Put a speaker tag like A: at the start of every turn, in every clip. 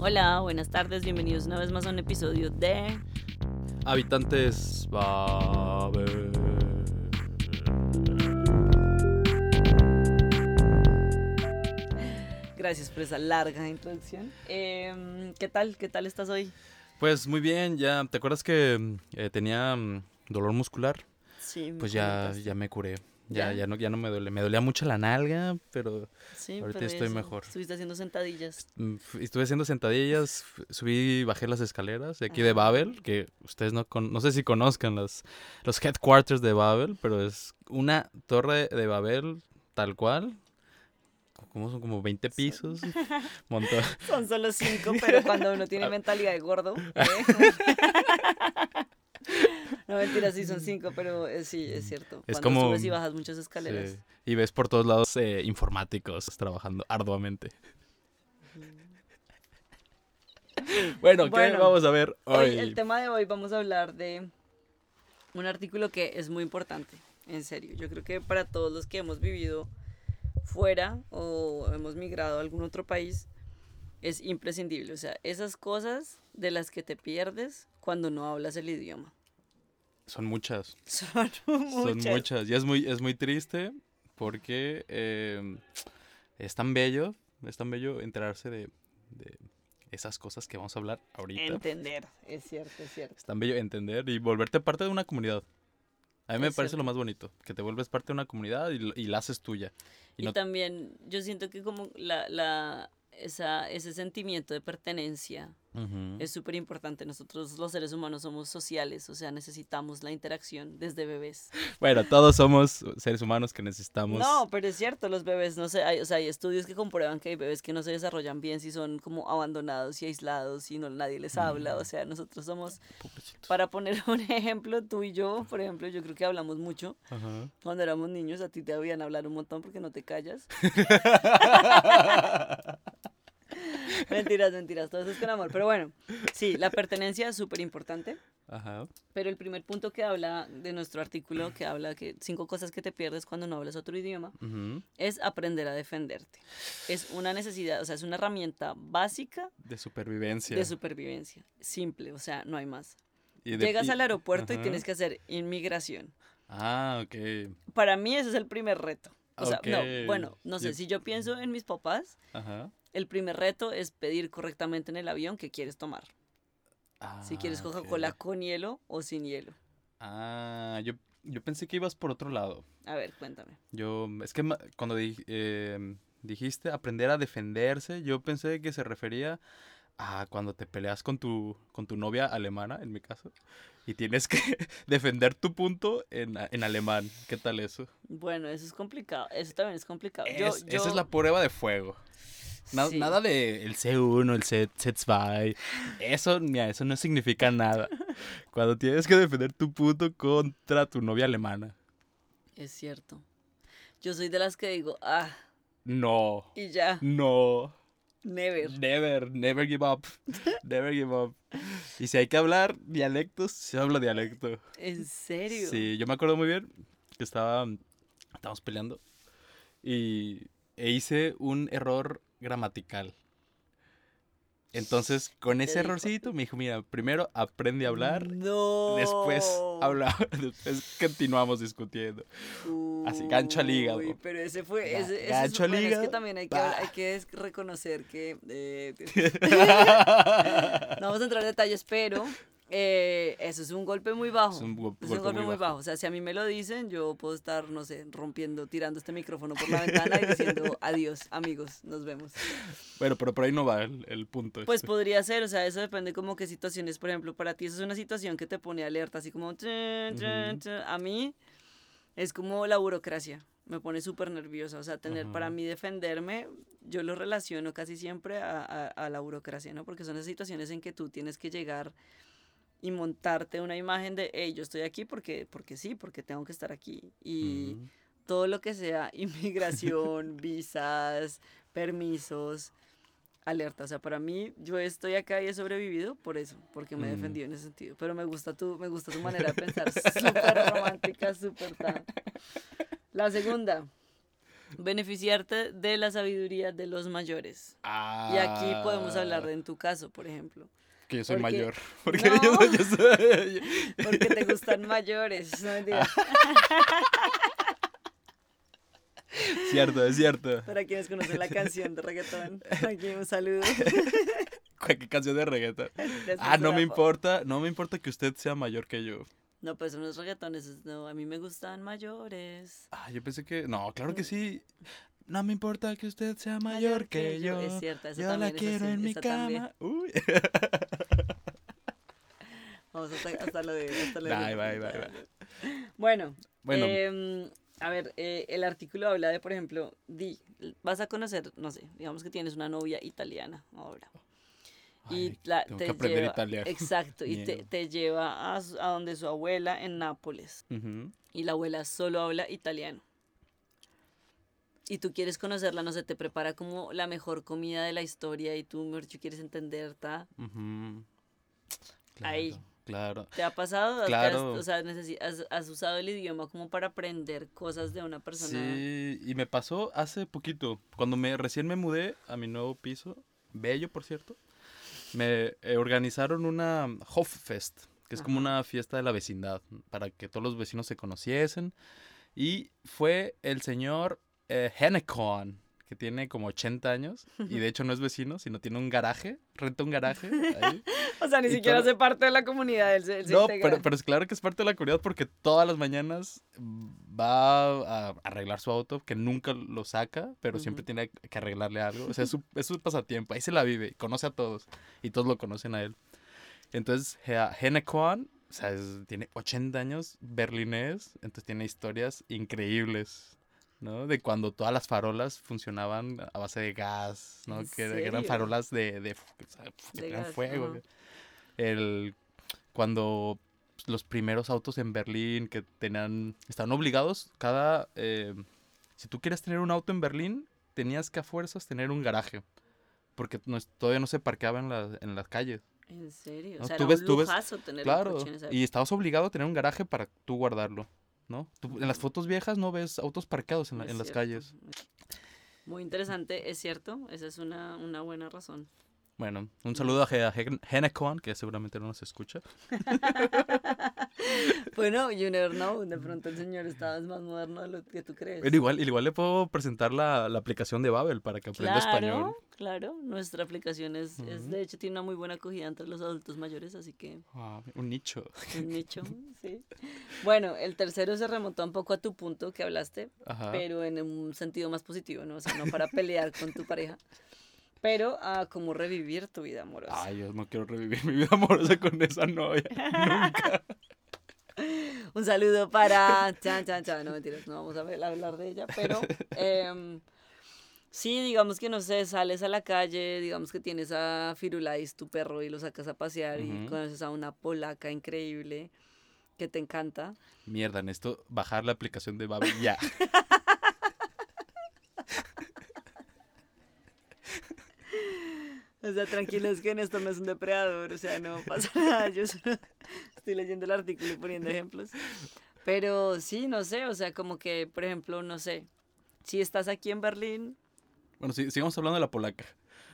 A: Hola, buenas tardes, bienvenidos una vez más a un episodio de
B: Habitantes Babel.
A: Gracias por esa larga introducción. Em, ¿Qué tal? ¿Qué tal estás hoy?
B: Pues muy bien, ya. ¿Te acuerdas que eh, tenía mm, dolor muscular?
A: Sí,
B: Pues ya,
A: comentaste.
B: ya me curé. Ya,
A: ¿Ya?
B: ya, no, ya no me duele. Me dolía mucho la nalga, pero
A: Sí,
B: ahorita
A: pero
B: estoy
A: eso,
B: mejor.
A: Estuviste haciendo sentadillas.
B: mm, estuve haciendo sentadillas, subí y bajé las escaleras de aquí de
A: Ah.
B: Babel, que ustedes no con- no sé si conozcan los, los headquarters de Babel, pero es una torre de Babel tal cual. Como son como 20
A: Son-
B: pisos. Montó.
A: Son solo cinco, pero cuando uno tiene mentalidad de gordo. ¿eh? No, mentira, sí son cinco, pero eh, sí, es cierto.
B: Es
A: cuando
B: como-
A: subes y bajas muchas escaleras.
B: Sí, Y ves por todos lados eh, informáticos trabajando arduamente. Bueno, ¿qué
A: Bueno,
B: vamos a ver
A: Hoy,
B: hoy?
A: el tema de hoy vamos a hablar de un artículo que es muy importante, en serio. Yo creo que para todos los que hemos vivido fuera o hemos migrado a algún otro país, es imprescindible. O sea, esas cosas de las que te pierdes cuando no hablas el idioma.
B: Son muchas.
A: Son
B: Son
A: muchas.
B: muchas. Y es muy, es muy triste porque eh, es tan bello, es tan bello enterarse de, de esas cosas que vamos a hablar ahorita.
A: Entender, es cierto, es cierto.
B: Es tan bello entender y volverte parte de una comunidad. A mí me
A: Es
B: parece
A: cierto.
B: lo más bonito, que te vuelves parte de una comunidad y, y la haces tuya. Y
A: Y,
B: no-
A: también yo siento que como la, la, esa, ese sentimiento de pertenencia
B: Ujú.
A: es súper importante. Nosotros los seres humanos somos sociales, o sea, necesitamos la interacción desde bebés.
B: Bueno, todos somos seres humanos que necesitamos...
A: No, pero es cierto, los bebés, no sé, hay, o sea, hay estudios que comprueban que hay bebés que no se desarrollan bien si son como abandonados y aislados y no nadie les habla. O
B: Mm.
A: sea, nosotros somos, para poner un ejemplo, tú y yo, por ejemplo, yo creo que hablamos mucho.
B: Ajá.
A: Cuando éramos niños, a ti te habían hablar un montón porque no te callas. mentiras, mentiras, todo eso es con amor. Pero bueno, sí, la pertenencia es súper importante.
B: Ajá.
A: Pero el primer punto que habla de nuestro artículo, que habla que cinco cosas que te pierdes cuando no hablas otro idioma,
B: Ujú.
A: es aprender a defenderte. Es una necesidad, o sea, es una herramienta básica
B: De supervivencia.
A: de supervivencia. Simple, o sea, no hay más.
B: Y de-
A: Llegas
B: y-
A: al aeropuerto y tienes que hacer inmigración.
B: Ah, ok.
A: Para mí ese es el primer reto. O sea, no, bueno, no sé,
B: Yo-
A: si yo pienso en mis papás,
B: Ajá.
A: El primer reto es pedir correctamente en el avión qué quieres tomar. Si quieres
B: Ah,
A: Coca-Cola
B: ok.
A: con hielo o sin hielo.
B: Ah, yo, yo pensé que ibas por otro lado.
A: A ver, cuéntame.
B: Yo, es que cuando di- em, dijiste aprender a defenderse, yo pensé que se refería a cuando te peleas con tu, con tu novia alemana, en mi caso, y tienes que defender tu punto en, en alemán. ¿Qué tal eso?
A: Bueno, eso es complicado. Eso también es complicado. Yo-
B: Es- Esa
A: yo-
B: es la prueba de fuego. Na-
A: sí.
B: Nada de el C1, el C, C2. Eso, mira, eso no significa nada. Cuando tienes que defender tu punto contra tu novia alemana.
A: Es cierto. Yo soy de las que digo, ah,
B: No,
A: y ya,
B: no.
A: never.
B: Never, never give up. Never give up. Y si hay que hablar dialectos, se habla dialecto.
A: ¿En serio?
B: Sí, yo me acuerdo muy bien que estaba, estábamos peleando y e hice un error gramatical. Entonces, con
A: ¿Qué
B: ese errorcito me dijo, mira, primero aprende a hablar,
A: No.
B: después habla, después continuamos discutiendo. Así, gancho al hígado.
A: Pero ese fue,
B: Ga-
A: ese, ese
B: gancho
A: su-
B: al
A: es que también hay que,
B: Bah.
A: hay que reconocer que, eh, no vamos a entrar en detalles, pero eh, eso es un golpe muy bajo.
B: Es un go-
A: Es un golpe muy bajo. O sea, si a mí me lo dicen, yo puedo estar, no sé, rompiendo, tirando este micrófono por la ventana y diciendo adiós, amigos, nos vemos.
B: Bueno, pero por ahí no va el, el punto.
A: Pues
B: este.
A: podría ser, o sea, eso depende como qué situaciones, por ejemplo, para ti eso es una situación que te pone alerta, así como... A mí es como la burocracia, me pone súper nerviosa, o sea, tener para mí defenderme, yo lo relaciono casi siempre a, a- a la burocracia, ¿no? Porque son esas situaciones en que tú tienes que llegar y montarte una imagen de, hey, yo estoy aquí porque, porque sí, porque tengo que estar aquí. Y todo lo que sea inmigración, visas, permisos, alerta. O sea, para mí, yo estoy acá y he sobrevivido por eso, porque me he
B: Mm.
A: defendido en ese sentido. Pero me gusta tu, me gusta tu manera de pensar, súper romántica, súper tan. La segunda, Beneficiarte de la sabiduría de los mayores. Y aquí podemos hablar de
B: Ah,
A: en tu caso, por ejemplo.
B: Que yo soy
A: porque-
B: mayor. Porque
A: No.
B: yo, yo soy...
A: Porque te gustan mayores. No.
B: Cierto, es cierto.
A: Para quienes conocen la canción de reggaetón, aquí un saludo.
B: ¿Qué canción de reggaetón?
A: Después
B: Ah, no me
A: po-
B: importa, no me importa que usted sea mayor que yo.
A: No, pues son los reggaetones. es- No, a mí me gustan mayores.
B: Ah, yo pensé que... No, claro que
A: Mm.
B: sí. No me importa que usted sea mayor, que, yo.
A: Es cierto, esa
B: Yo
A: también,
B: la quiero en mi
A: también.
B: cama. Uy.
A: Vamos hasta, hasta lo de. Hasta lo de-
B: Bye, bye, bye, bye.
A: Bueno,
B: Bueno.
A: em, a ver, eh, el artículo habla de, por ejemplo, di, vas a conocer, no sé, digamos que tienes una novia italiana ahora. y
B: Ay,
A: la,
B: tengo
A: te
B: que aprender
A: lleva-
B: italiano.
A: Exacto, y te, te lleva a, a donde su abuela en Nápoles. Y la abuela solo habla italiano. Y tú quieres conocerla, no sé, te prepara como la mejor comida de la historia y tú, mejor quieres entender, ¿ta?
B: Ujú.
A: Ahí.
B: Claro, Claro.
A: ¿Te ha pasado? ¿Te has-
B: Claro.
A: o sea, has, has usado el idioma como para aprender cosas de una persona.
B: Sí, y me pasó hace poquito, cuando me recién me mudé a mi nuevo piso, bello por cierto, me eh, organizaron una Hoffest, que es como
A: Ajá.
B: una fiesta de la vecindad, para que todos los vecinos se conociesen, y fue el señor eh, Hennekon, que tiene como 80 años, y de hecho no es vecino, sino tiene un garaje, renta un garaje ahí.
A: O sea, ni siquiera hace parte de la comunidad. Él él
B: No, pero, pero es claro que es parte de la comunidad porque todas las mañanas va a arreglar su auto, que nunca lo saca, pero siempre tiene que arreglarle algo. O sea, es su, es su pasatiempo. Ahí se la vive, conoce a todos y todos lo conocen a él. Entonces, Hennekwan, o sea, es- tiene 80 años, berlinés, entonces tiene historias increíbles. ¿No? De cuando todas las farolas funcionaban a base de gas, ¿no?
A: ¿En
B: Que, era- que eran farolas de, de, que
A: De gas,
B: fuego. El, cuando los primeros autos en Berlín que tenían, estaban obligados, cada, eh, si tú quieres tener un auto en Berlín, tenías que a fuerzas tener un garaje, porque no todavía no se parqueaba en, las en las calles.
A: En serio.
B: No,
A: o sea,
B: tú
A: era
B: ves-
A: un
B: tú ves-
A: lujazo tener un
B: Claro,
A: coche en esa
B: y estabas obligado a tener un garaje para tú guardarlo, ¿no? Tú- en las fotos viejas no ves autos parqueados en, la- en las calles.
A: Muy interesante, es cierto. Esa es una, una buena razón.
B: Bueno, un saludo a, He- a Hen- Hennekon, que seguramente no nos escucha.
A: Bueno, you never know. De pronto el señor estaba más moderno de lo que tú crees.
B: Pero igual, igual le puedo presentar la, la aplicación de Babel para que aprenda español.
A: Claro, nuestra aplicación es, es, de hecho, tiene una muy buena acogida entre los adultos mayores, así que
B: Ah, un nicho.
A: un nicho, sí. Bueno, el tercero se remontó un poco a tu punto que hablaste,
B: Ajá.
A: pero en un sentido más positivo, ¿no? O sea, no para pelear con tu pareja, pero a cómo revivir tu vida amorosa.
B: Ay, yo no quiero revivir mi vida amorosa con esa novia. Nunca.
A: Un saludo para... Chan, chan, chan, no mentiras, no vamos a hablar de ella, pero... em, sí, digamos que no sé, sales a la calle, digamos que tienes a Firulais, tu perro, y lo sacas a pasear y conoces a una polaca increíble que te encanta.
B: Mierda, necesito bajar la aplicación de Babel ya.
A: O sea, tranquilos que en esto no es un depredador, o sea, no pasa nada, yo solo estoy leyendo el artículo y poniendo ejemplos. Pero sí, no sé, o sea, como que, por ejemplo, no sé, si estás aquí en Berlín,
B: Bueno, sí, sigamos hablando de la polaca.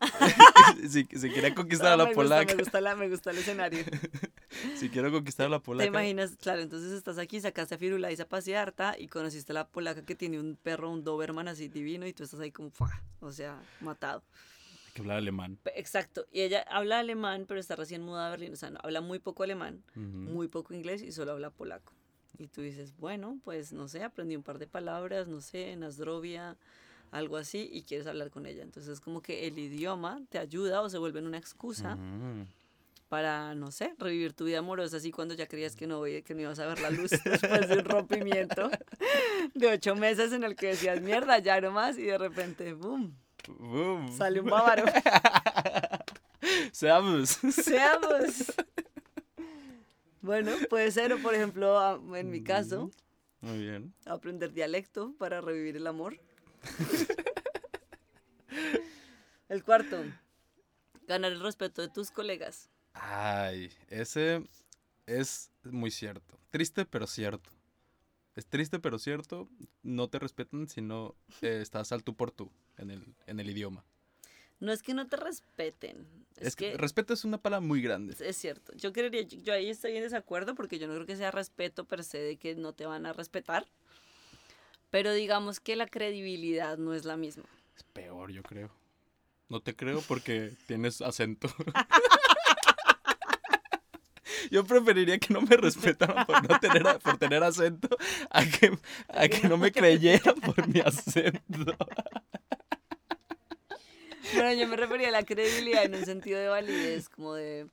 B: si, si quería conquistar a
A: No,
B: la
A: me gusta,
B: polaca,
A: me gusta, la, me gusta el escenario.
B: si quiero conquistar a la
A: ¿Te
B: polaca,
A: imaginas? Claro, entonces estás aquí, sacaste a Firulais a pasear, ta, y conociste a la polaca que tiene un perro, un Doberman así divino, y tú estás ahí como, ¡fua! o sea, matado.
B: Que hablar alemán.
A: Exacto, y ella habla alemán, pero está recién mudada a Berlín, o sea, no, habla muy poco alemán, muy poco inglés y solo habla polaco. Y tú dices, bueno, pues no sé, aprendí un par de palabras, no sé, Nasdrovia, algo así, y quieres hablar con ella. Entonces, como que el idioma te ayuda o se vuelve una excusa para, no sé, revivir tu vida amorosa, así cuando ya creías que no, que no ibas a ver la luz después de un rompimiento de ocho meses en el que decías, mierda, ya no más, y de repente, boom,
B: Boom.
A: sale un bávaro.
B: Seamos.
A: Seamos. Bueno, puede ser, por ejemplo, en mi caso,
B: Muy bien.
A: aprender dialecto para revivir el amor. el cuarto, ganar el respeto de tus colegas.
B: Ay, ese es muy cierto. Triste, pero cierto. Es triste, pero cierto. No te respetan si no eh, estás al tú por tú en el, en el idioma.
A: No es que no te respeten. Es,
B: Es, que,
A: que,
B: respeto es una palabra muy grande.
A: es cierto. Yo creería, yo, yo ahí estoy en desacuerdo porque yo no creo que sea respeto per se de que no te van a respetar. Pero digamos que la credibilidad no es la misma.
B: Es peor, yo creo. No te creo porque tienes acento. Yo preferiría que no me respetaran por no tener, por tener acento a que, a que no me creyeran por mi acento.
A: Bueno, yo me refería a la credibilidad en un sentido de validez, como de,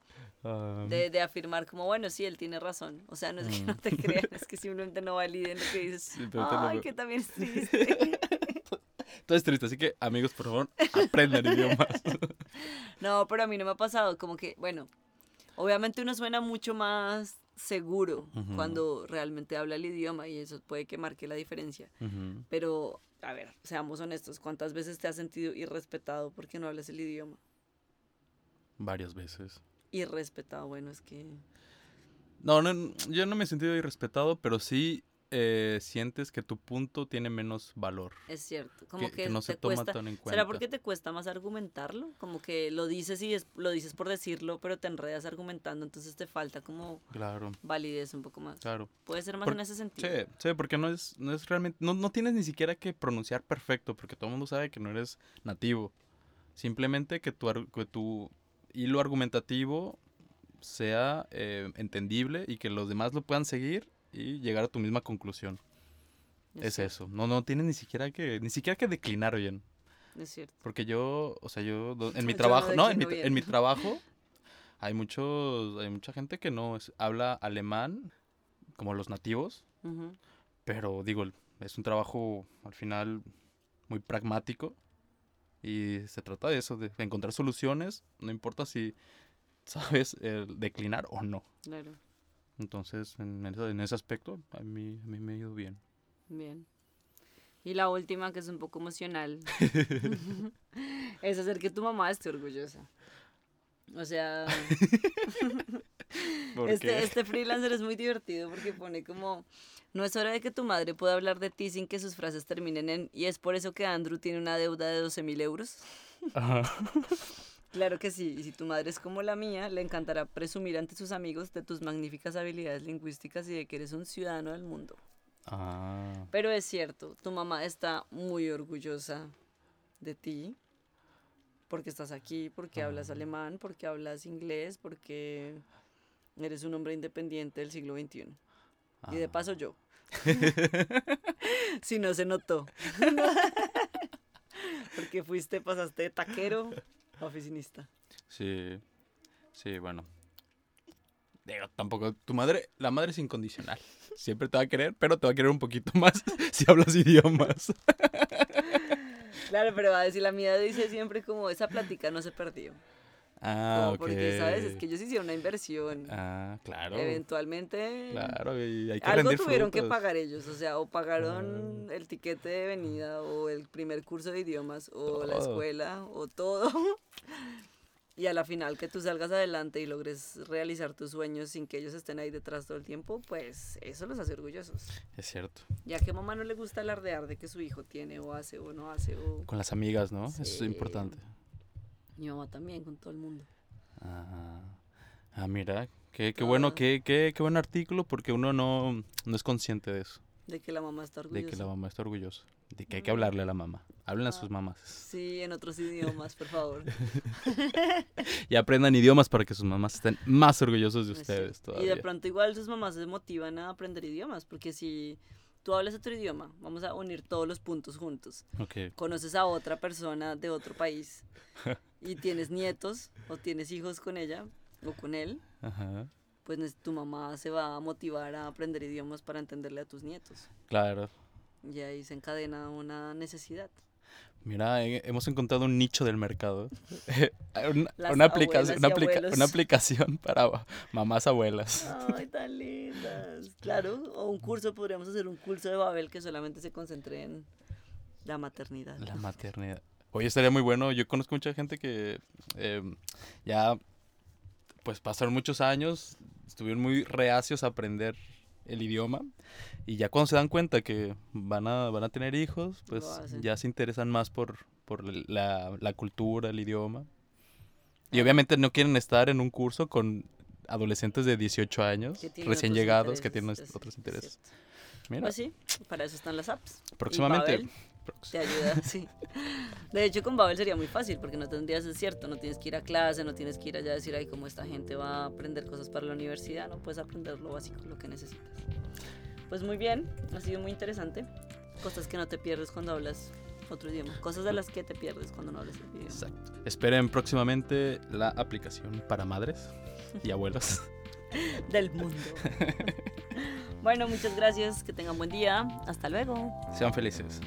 B: Ah,
A: de, de afirmar como, bueno, sí, él tiene razón. O sea, no es que no te crean, es que simplemente no validen lo que dices.
B: Sí, pero te lo
A: Ay, que también es triste.
B: todo es triste, así que amigos, por favor, aprendan idiomas.
A: No, pero a mí no me ha pasado, como que, bueno, obviamente uno suena mucho más seguro cuando realmente habla el idioma y eso puede que marque la diferencia. Pero, a ver, seamos honestos, ¿cuántas veces te has sentido irrespetado porque no hablas el idioma?
B: Varias veces.
A: Irrespetado, bueno, es que...
B: No, no, yo no me he sentido irrespetado, pero sí eh, sientes que tu punto tiene menos valor.
A: Es cierto, como
B: Que,
A: que,
B: que no se toma
A: cuesta...
B: tan en cuenta.
A: ¿Será porque te cuesta más argumentarlo? Como que lo dices y es- lo dices por decirlo, pero te enredas argumentando, entonces te falta como
B: Claro,
A: validez un poco más.
B: claro.
A: Puede ser más
B: Por-
A: en ese sentido.
B: Sí, sí, porque no es, no es realmente, no, no tienes ni siquiera que pronunciar perfecto, porque todo el mundo sabe que no eres nativo. Simplemente que tu, que tu hilo argumentativo sea eh, entendible y que los demás lo puedan seguir y llegar a tu misma conclusión. Es eso. No, no tienes ni siquiera que, ni siquiera que declinar bien.
A: Es cierto.
B: Porque yo, o sea, yo en mi
A: Yo no
B: trabajo, no, en mi, en mi trabajo hay muchos, hay mucha gente que no es- habla alemán como los nativos, pero digo, es un trabajo al final muy pragmático y se trata de eso, de encontrar soluciones, no importa si sabes eh, declinar o no.
A: Claro,
B: Entonces, en ese, en ese aspecto, a mí, a mí me ha ido bien.
A: bien. Y la última, que es un poco emocional, es hacer que tu mamá esté orgullosa. O sea, este, este freelancer es muy divertido porque pone como, no es hora de que tu madre pueda hablar de ti sin que sus frases terminen en, y es por eso que Andrew tiene una deuda de 12 mil euros.
B: Ajá.
A: Claro que sí, y si tu madre es como la mía, le encantará presumir ante sus amigos de tus magníficas habilidades lingüísticas y de que eres un ciudadano del mundo.
B: Ah,
A: Pero es cierto, tu mamá está muy orgullosa de ti, porque estás aquí, porque hablas
B: Ah.
A: alemán, porque hablas inglés, porque eres un hombre independiente del siglo XXI. Y de
B: ah.
A: paso yo. si no se notó. porque fuiste, pasaste de taquero oficinista.
B: Sí, sí, bueno. Digo, tampoco, tu madre, la madre es incondicional. Siempre te va a querer, pero te va a querer un poquito más si hablas idiomas.
A: Claro, pero va a decir, la mía dice siempre como esa plática no se perdió.
B: Ah,
A: Como. Porque, ¿sabes? Es que ellos hicieron una inversión.
B: Ah, claro.
A: Eventualmente
B: Claro, y hay que
A: algo tuvieron que pagar ellos, o sea, o pagaron el tiquete de venida, o el primer curso de idiomas, o la escuela, o todo. Y a la final que tú salgas adelante y logres realizar tus sueños sin que ellos estén ahí detrás todo el tiempo, pues eso los hace orgullosos.
B: Es cierto.
A: Ya que mamá no le gusta alardear de que su hijo tiene o hace o no hace, o
B: Con las amigas, ¿no? Eso es importante.
A: Mi mamá también con todo el mundo.
B: Ah, ah, mira, qué, qué bueno,
A: Todo.
B: qué, qué, qué buen artículo porque uno no, no es consciente de eso,
A: De que la mamá está
B: de
A: orgullosa.
B: que la mamá está orgullosa, de que hay que hablarle a la mamá. Hablen a sus mamás.
A: Sí, en otros idiomas, por favor.
B: Y aprendan idiomas para que sus mamás estén más orgullosos de
A: Es
B: ustedes
A: cierto.
B: todavía.
A: Y de pronto igual sus mamás se motivan a aprender idiomas, porque si tú hablas otro idioma, vamos a unir todos los puntos juntos.
B: Ok.
A: Conoces a otra persona de otro país y tienes nietos o tienes hijos con ella o con él,
B: Ajá.
A: pues tu mamá se va a motivar a aprender idiomas para entenderle a tus nietos.
B: Claro.
A: Y ahí se encadena una necesidad.
B: Mira, he- hemos encontrado un nicho del mercado. una,
A: Las
B: una aplicación, una, aplica- aplicación para mamás abuelas.
A: Ay, tan lindas. Claro, o un curso, podríamos hacer un curso de Babel que solamente se concentre en la maternidad.
B: La maternidad. Oye, estaría muy bueno. Yo conozco mucha gente que eh, ya, pues pasaron muchos años, estuvieron muy reacios a aprender el idioma. Y ya cuando se dan cuenta que van a, van a tener hijos, pues ya se interesan más por, por la, la cultura, el idioma. Y
A: Ah.
B: obviamente no quieren estar en un curso con adolescentes de 18 años, recién llegados, que tienen
A: es-
B: otros
A: es
B: intereses. Mira,
A: Pues sí, para eso están las apps.
B: Próximamente.
A: Te ayuda, sí. De hecho, con Babel sería muy fácil porque no tendrías, es cierto, no tienes que ir a clase, no tienes que ir allá a decir, ay, cómo esta gente va a aprender cosas para la universidad, no puedes aprender lo básico, lo que necesitas. Pues muy bien, ha sido muy interesante. Cosas que no te pierdes cuando hablas otro idioma, cosas de las que te pierdes cuando no hablas el idioma.
B: Exacto. Esperen próximamente la aplicación para madres y abuelos.
A: del mundo. bueno, muchas gracias, que tengan buen día, hasta luego.
B: Sean felices.